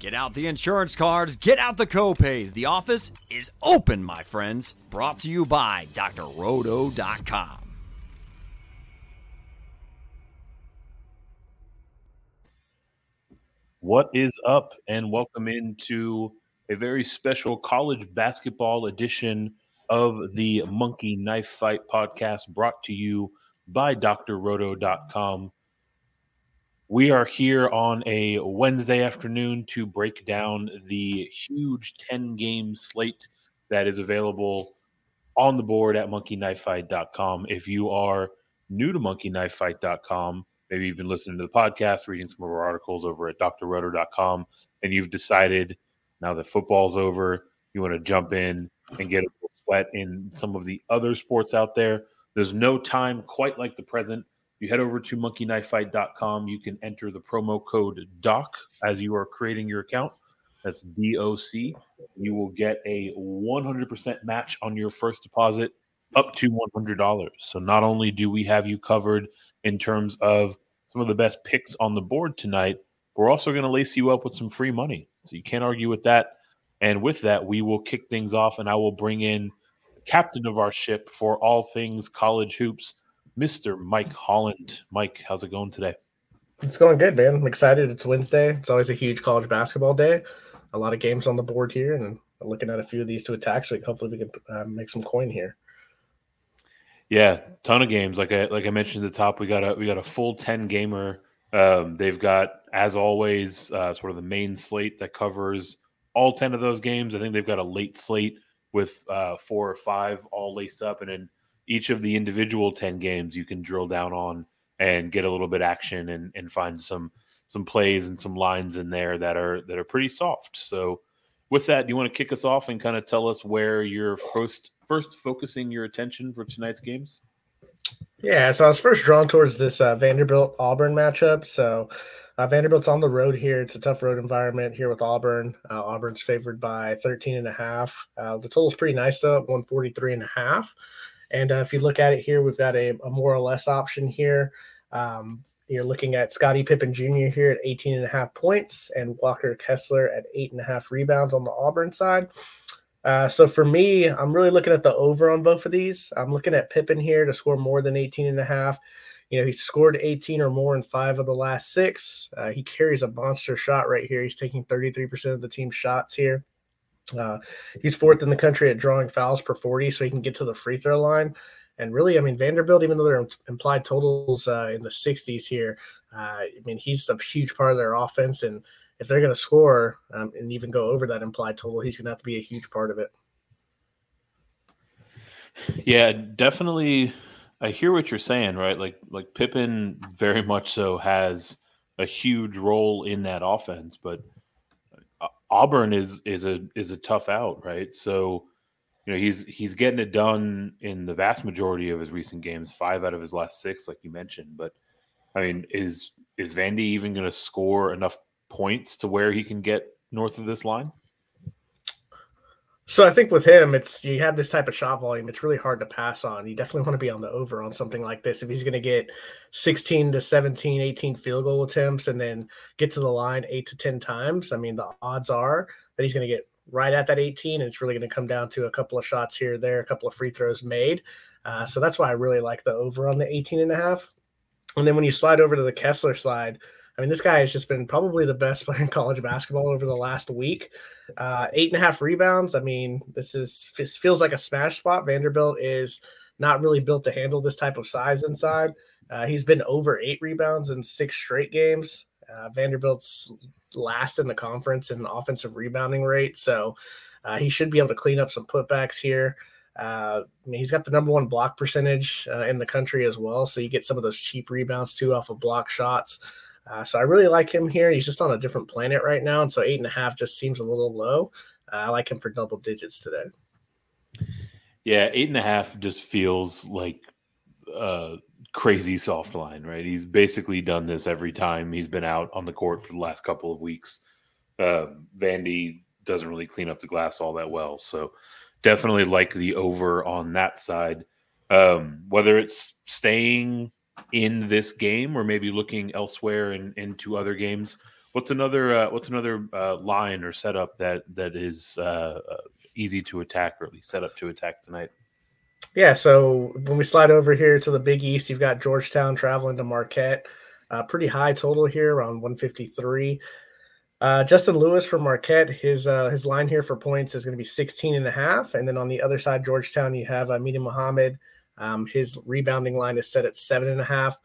Get out the insurance cards, get out the copays. The office is open, my friends. Brought to you by drroto.com. What is up, and welcome into a very special college basketball edition of the Monkey Knife Fight podcast brought to you by drroto.com. We are here on a Wednesday afternoon to break down the huge 10 game slate that is available on the board at monkeyknifefight.com. If you are new to monkeyknifefight.com, maybe you've been listening to the podcast, reading some of our articles over at drroto.com, and you've decided now that football's over, you want to jump in and get a little sweat in some of the other sports out there. There's no time quite like the present. You head over to monkeyknifefight.com. You can enter the promo code DOC as you are creating your account. That's DOC. You will get a 100% match on your first deposit up to $100. So not only do we have you covered in terms of some of the best picks on the board tonight, we're also going to lace you up with some free money. So you can't argue with that. And with that, we will kick things off and I will bring in captain of our ship for all things college hoops, Mr. Mike Holland. Mike, how's it going today? It's going good, man. I'm excited. It's Wednesday. It's always a huge college basketball day. A lot of games on the board here, and I'm looking at a few of these to attack. So hopefully we can uh, make some coin here. Yeah, ton of games. Like I like I mentioned at the top, we got a we got a full ten gamer. Um, they've got, as always, uh, sort of the main slate that covers all ten of those games. I think they've got a late slate with uh, four or five all laced up, and then each of the individual ten games you can drill down on and get a little bit action and and find some some plays and some lines in there that are that are pretty soft. So with that, do you want to kick us off and kind of tell us where you're first first focusing your attention for tonight's games? Yeah, so I was first drawn towards this uh, Vanderbilt Auburn matchup. So uh, Vanderbilt's on the road here. It's a tough road environment here with Auburn. Uh, Auburn's favored by 13 and a half. Uh, the total's pretty nice though, 143 and a half. And uh, if you look at it here, we've got a, a more or less option here. Um, you're looking at Scottie Pippen Jr. here at 18 and a half points and Walker Kessler at eight and a half rebounds on the Auburn side. Uh, so for me, I'm really looking at the over on both of these. I'm looking at Pippen here to score more than 18 and a half. You know, he scored 18 or more in five of the last six. Uh, he carries a monster shot right here. He's taking 33% of the team's shots here. Uh, he's fourth in the country at drawing fouls per 40, so he can get to the free throw line. And really, I mean, Vanderbilt, even though their implied totals uh, in the 60s here, uh, I mean, he's a huge part of their offense. And if they're going to score um, and even go over that implied total, he's going to have to be a huge part of it. Yeah, definitely. I hear what you're saying, right? Like, like Pippen very much so has a huge role in that offense, but Auburn is is a is a tough out, right? So you know he's he's getting it done in the vast majority of his recent games, five out of his last six, like you mentioned. But I mean, is is Vandy even going to score enough points to where he can get north of this line? So I think with him, it's you have this type of shot volume. It's really hard to pass on. You definitely want to be on the over on something like this. If he's going to get 16 to 17, 18 field goal attempts and then get to the line eight to 10 times, I mean, the odds are that he's going to get right at that 18. And it's really going to come down to a couple of shots here, there, a couple of free throws made. Uh, so that's why I really like the over on the 18 and a half. And then when you slide over to the Kessler side, I mean, this guy has just been probably the best player in college basketball over the last week. Uh, eight and a half rebounds. I mean, this is this feels like a smash spot. Vanderbilt is not really built to handle this type of size inside. Uh, he's been over eight rebounds in six straight games. Uh, Vanderbilt's last in the conference in offensive rebounding rate. So uh, he should be able to clean up some putbacks here. Uh, I mean, he's got the number one block percentage uh, in the country as well. So you get some of those cheap rebounds too off of block shots. Uh, so I really like him here. He's just on a different planet right now. And so eight and a half just seems a little low. Uh, I like him for double digits today. Yeah, eight and a half just feels like uh, crazy soft line, right? He's basically done this every time he's been out on the court for the last couple of weeks. Uh, Vandy doesn't really clean up the glass all that well, so definitely like the over on that side. Um, whether it's staying in this game or maybe looking elsewhere and in, into other games, What's another uh, What's another uh, line or setup that that is uh, uh, easy to attack, or at least set up to attack tonight? Yeah, so when we slide over here to the Big East, you've got Georgetown traveling to Marquette. Uh, pretty high total here, around 153. Uh, Justin Lewis from Marquette, his uh, his line here for points is going to be 16 and a half. And then on the other side, Georgetown, you have uh, Mohammed. Um, his rebounding line is set at seven and a half.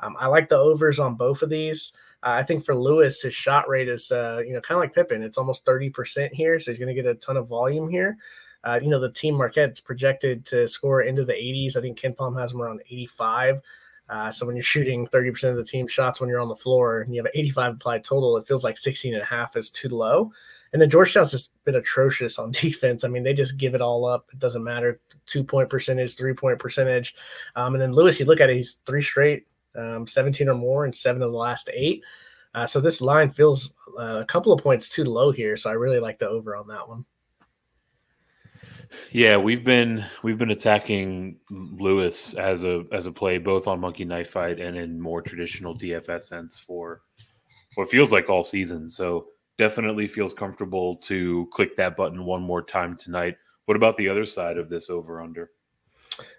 Um, I like the overs on both of these. Uh, I think for Lewis, his shot rate is, uh, you know, kind of like Pippen. It's almost 30% here. So he's going to get a ton of volume here. Uh, you know, the team Marquette's projected to score into the 80s. I think KenPom has them around 85. Uh, so when you're shooting 30% of the team shots when you're on the floor and you have an 85 applied total, it feels like 16 and a half is too low. And then Georgetown's just been atrocious on defense. I mean, they just give it all up. It doesn't matter. Two point percentage, three point percentage. Um, and then Lewis, you look at it, he's three straight, um, 17 or more, and seven of the last eight. Uh, so this line feels uh, a couple of points too low here. So I really like the over on that one. Yeah, we've been we've been attacking Lewis as a as a play both on Monkey Knife Fight and in more traditional DFS sense for what feels like all season. So definitely feels comfortable to click that button one more time tonight. What about the other side of this over under?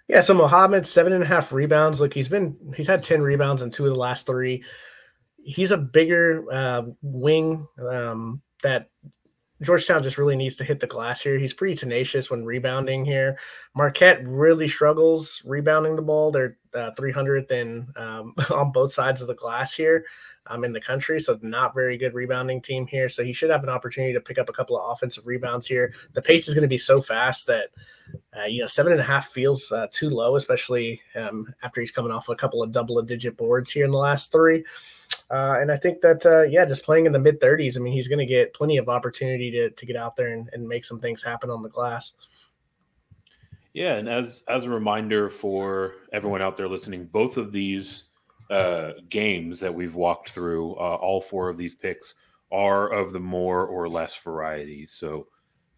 Yeah, so Mohammed seven and a half rebounds. Look, he's been he's had ten rebounds in two of the last three. He's a bigger uh, wing um, that Georgetown just really needs to hit the glass here. He's pretty tenacious when rebounding here. Marquette really struggles rebounding the ball. They're uh, 300th in, um, on both sides of the glass here um, in the country. So not very good rebounding team here. So he should have an opportunity to pick up a couple of offensive rebounds here. The pace is going to be so fast that, uh, you know, seven and a half feels uh, too low, especially um, after he's coming off a couple of double digit boards here in the last three. Uh, and I think that, uh, yeah, just playing in the mid 30s, I mean, he's going to get plenty of opportunity to, to get out there and, and make some things happen on the glass. Yeah, and as as a reminder for everyone out there listening, both of these uh, games that we've walked through, uh, all four of these picks are of the more or less variety. So,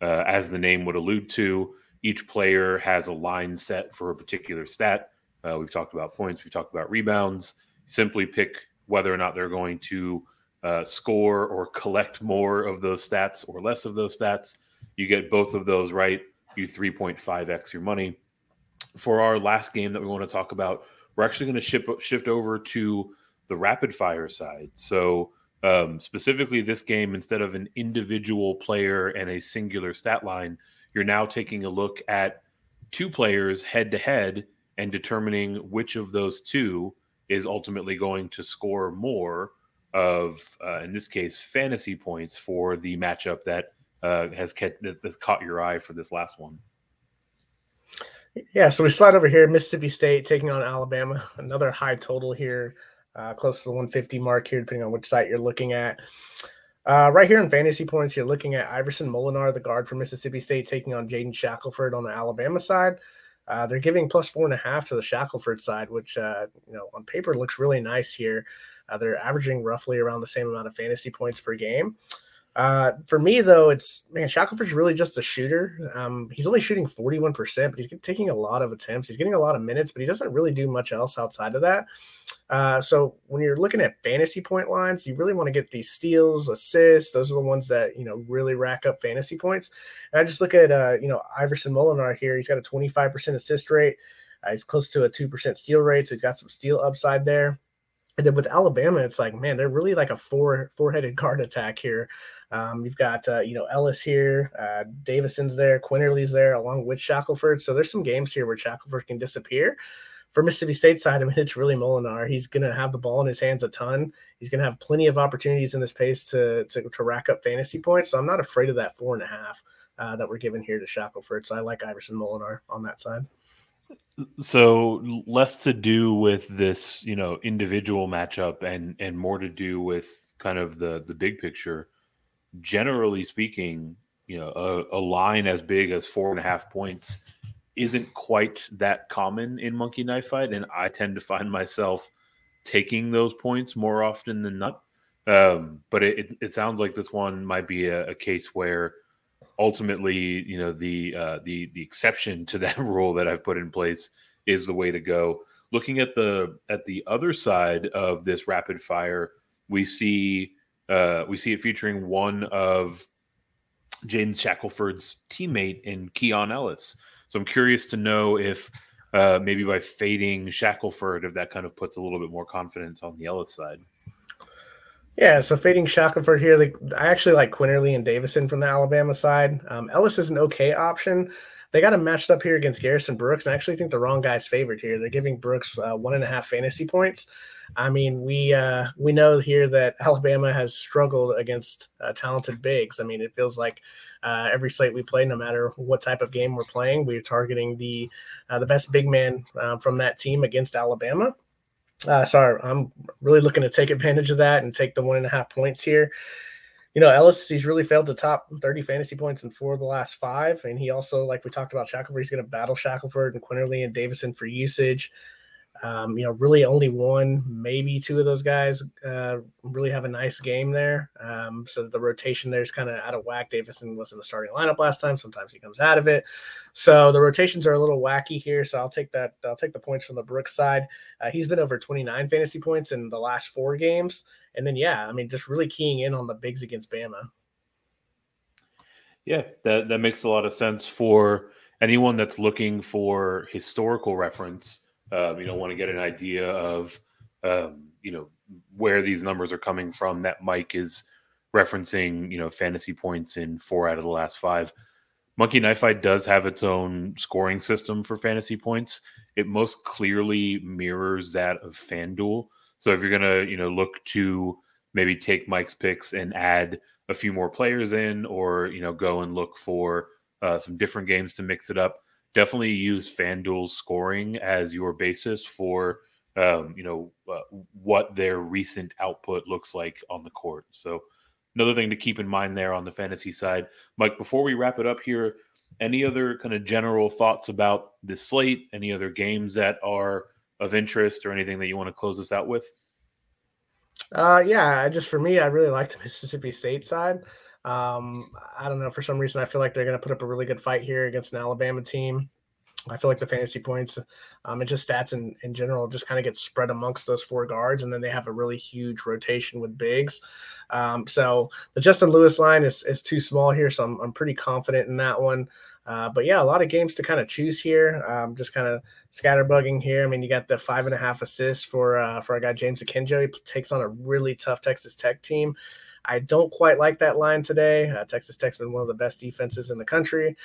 uh, as the name would allude to, each player has a line set for a particular stat. Uh, we've talked about points, we've talked about rebounds. Simply pick whether or not they're going to uh, score or collect more of those stats or less of those stats. You get both of those right, you 3.5x your money. For our last game that we want to talk about, we're actually going to ship, shift over to the rapid fire side. So, um, specifically, this game, instead of an individual player and a singular stat line, you're now taking a look at two players head to head and determining which of those two is ultimately going to score more of, uh, in this case, fantasy points for the matchup that uh, has kept, that, caught your eye for this last one. Yeah, so we slide over here, Mississippi State taking on Alabama, another high total here, uh, close to the 150 mark here, depending on which site you're looking at. Uh, right here in fantasy points, you're looking at Iverson Molinar, the guard from Mississippi State, taking on Jaden Shackelford on the Alabama side. Uh, they're giving plus four and a half to the Shackelford side, which uh, you know on paper looks really nice here. Uh, they're averaging roughly around the same amount of fantasy points per game. Uh, for me, though, it's man, Shackelford's really just a shooter. Um, he's only shooting 41%, but he's taking a lot of attempts. He's getting a lot of minutes, but he doesn't really do much else outside of that. Uh, so when you're looking at fantasy point lines, you really want to get these steals, assists. Those are the ones that you know really rack up fantasy points. And I just look at uh, you know Iverson Molinar here. He's got a 25% assist rate. Uh, he's close to a two percent steal rate, so he's got some steal upside there. And then with Alabama, it's like, man, they're really like a four four-headed guard attack here. Um, you've got uh, you know Ellis here, uh, Davison's there, Quinerly's there, along with Shackelford. So there's some games here where Shackelford can disappear. For Mississippi State side, I mean, it's really Molinar. He's going to have the ball in his hands a ton. He's going to have plenty of opportunities in this pace to, to, to rack up fantasy points. So I'm not afraid of that four and a half uh, that we're given here to Shackelford. So I like Iverson Molinar on that side. So less to do with this, you know, individual matchup and and more to do with kind of the the big picture. Generally speaking, you know, a, a line as big as four and a half points isn't quite that common in Monkey Knife Fight, and I tend to find myself taking those points more often than not. Um, but it, it, sounds like this one might be a, a case where ultimately, you know, the uh, the the exception to that rule that I've put in place is the way to go. Looking at the at the other side of this rapid fire, we see uh, we see it featuring one of Jaden Shackelford's teammate in Keon Ellis. So I'm curious to know if uh, maybe by fading Shackelford, if that kind of puts a little bit more confidence on the Ellis side. Yeah, so fading Shackelford here. Like, I actually like Quinerly and Davison from the Alabama side. Um, Ellis is an okay option. They got him matched up here against Garrison Brooks, and I actually think the wrong guy's favored here. They're giving Brooks uh, one and a half fantasy points. I mean, we uh, we know here that Alabama has struggled against uh, talented bigs. I mean, it feels like uh, every slate we play, no matter what type of game we're playing, we're targeting the uh, the best big man uh, from that team against Alabama. Uh, sorry, I'm really looking to take advantage of that and take the one and a half points here. You know, Ellis, he's really failed to top 30 fantasy points in four of the last five. And he also, like we talked about Shackelford, he's going to battle Shackelford and Quinerly and Davison for usage. Um, you know, really only one, maybe two of those guys uh, really have a nice game there. Um, so the rotation there is kind of out of whack. Davison was in the starting lineup last time. Sometimes he comes out of it. So the rotations are a little wacky here. So I'll take that. I'll take the points from the Brooks side. Uh, he's been over 29 fantasy points in the last four games. And then, yeah, I mean, just really keying in on the bigs against Bama. Yeah, that, that makes a lot of sense for anyone that's looking for historical reference um, you know, want to get an idea of, um, you know, where these numbers are coming from. That Mike is referencing, you know, fantasy points in four out of the last five. Monkey Knife Fight does have its own scoring system for fantasy points. It most clearly mirrors that of FanDuel. So if you're gonna, you know, look to maybe take Mike's picks and add a few more players in, or you know, go and look for uh, some different games to mix it up, definitely use FanDuel's scoring as your basis for um, you know uh, what their recent output looks like on the court. So another thing to keep in mind there on the fantasy side, Mike. Before we wrap it up here, any other kind of general thoughts about this slate? Any other games that are of interest, or anything that you want to close us out with? Uh, yeah, just for me, I really like the Mississippi State side. Um, I don't know. For some reason, I feel like they're going to put up a really good fight here against an Alabama team. I feel like the fantasy points um, and just stats in, in general just kind of get spread amongst those four guards, and then they have a really huge rotation with bigs. Um, so the Justin Lewis line is, is too small here, so I'm, I'm pretty confident in that one. Uh, but yeah, a lot of games to kind of choose here. Um, just kind of scatterbugging here. I mean, you got the five and a half assists for uh, for our guy James Akinjo. He takes on a really tough Texas Tech team. I don't quite like that line today. Uh, Texas Tech's been one of the best defenses in the country.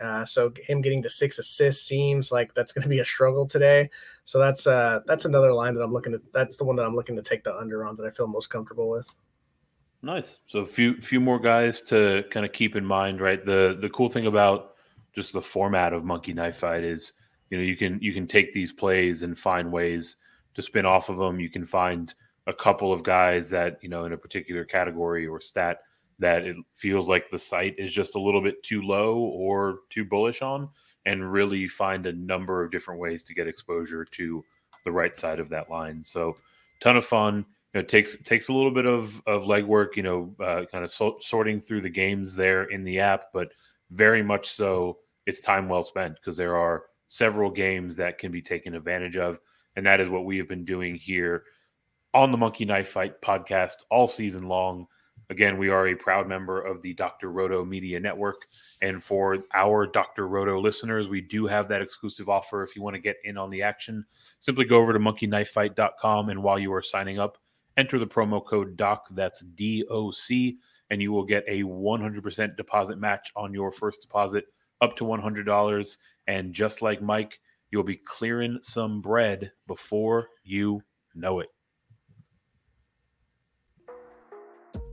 Uh, so him getting to six assists seems like that's going to be a struggle today. So that's uh, that's another line that I'm looking at. That's the one that I'm looking to take the under on that I feel most comfortable with. Nice. So a few few more guys to kind of keep in mind, right? The the cool thing about just the format of Monkey Knife Fight is, you know, you can you can take these plays and find ways to spin off of them. You can find a couple of guys that you know in a particular category or stat that it feels like the site is just a little bit too low or too bullish on and really find a number of different ways to get exposure to the right side of that line. So ton of fun. You know, takes takes a little bit of of legwork you know uh, kind of so, sorting through the games there in the app but very much so it's time well spent because there are several games that can be taken advantage of and that is what we have been doing here on the Monkey Knife Fight podcast all season long. Again, we are a proud member of the Dr. Roto Media Network. And for our Dr. Roto listeners, we do have that exclusive offer. If you want to get in on the action, simply go over to monkeyknifefight.com. And while you are signing up, enter the promo code DOC, that's D O C, and you will get a 100% deposit match on your first deposit up to $100. And just like Mike, you'll be clearing some bread before you know it.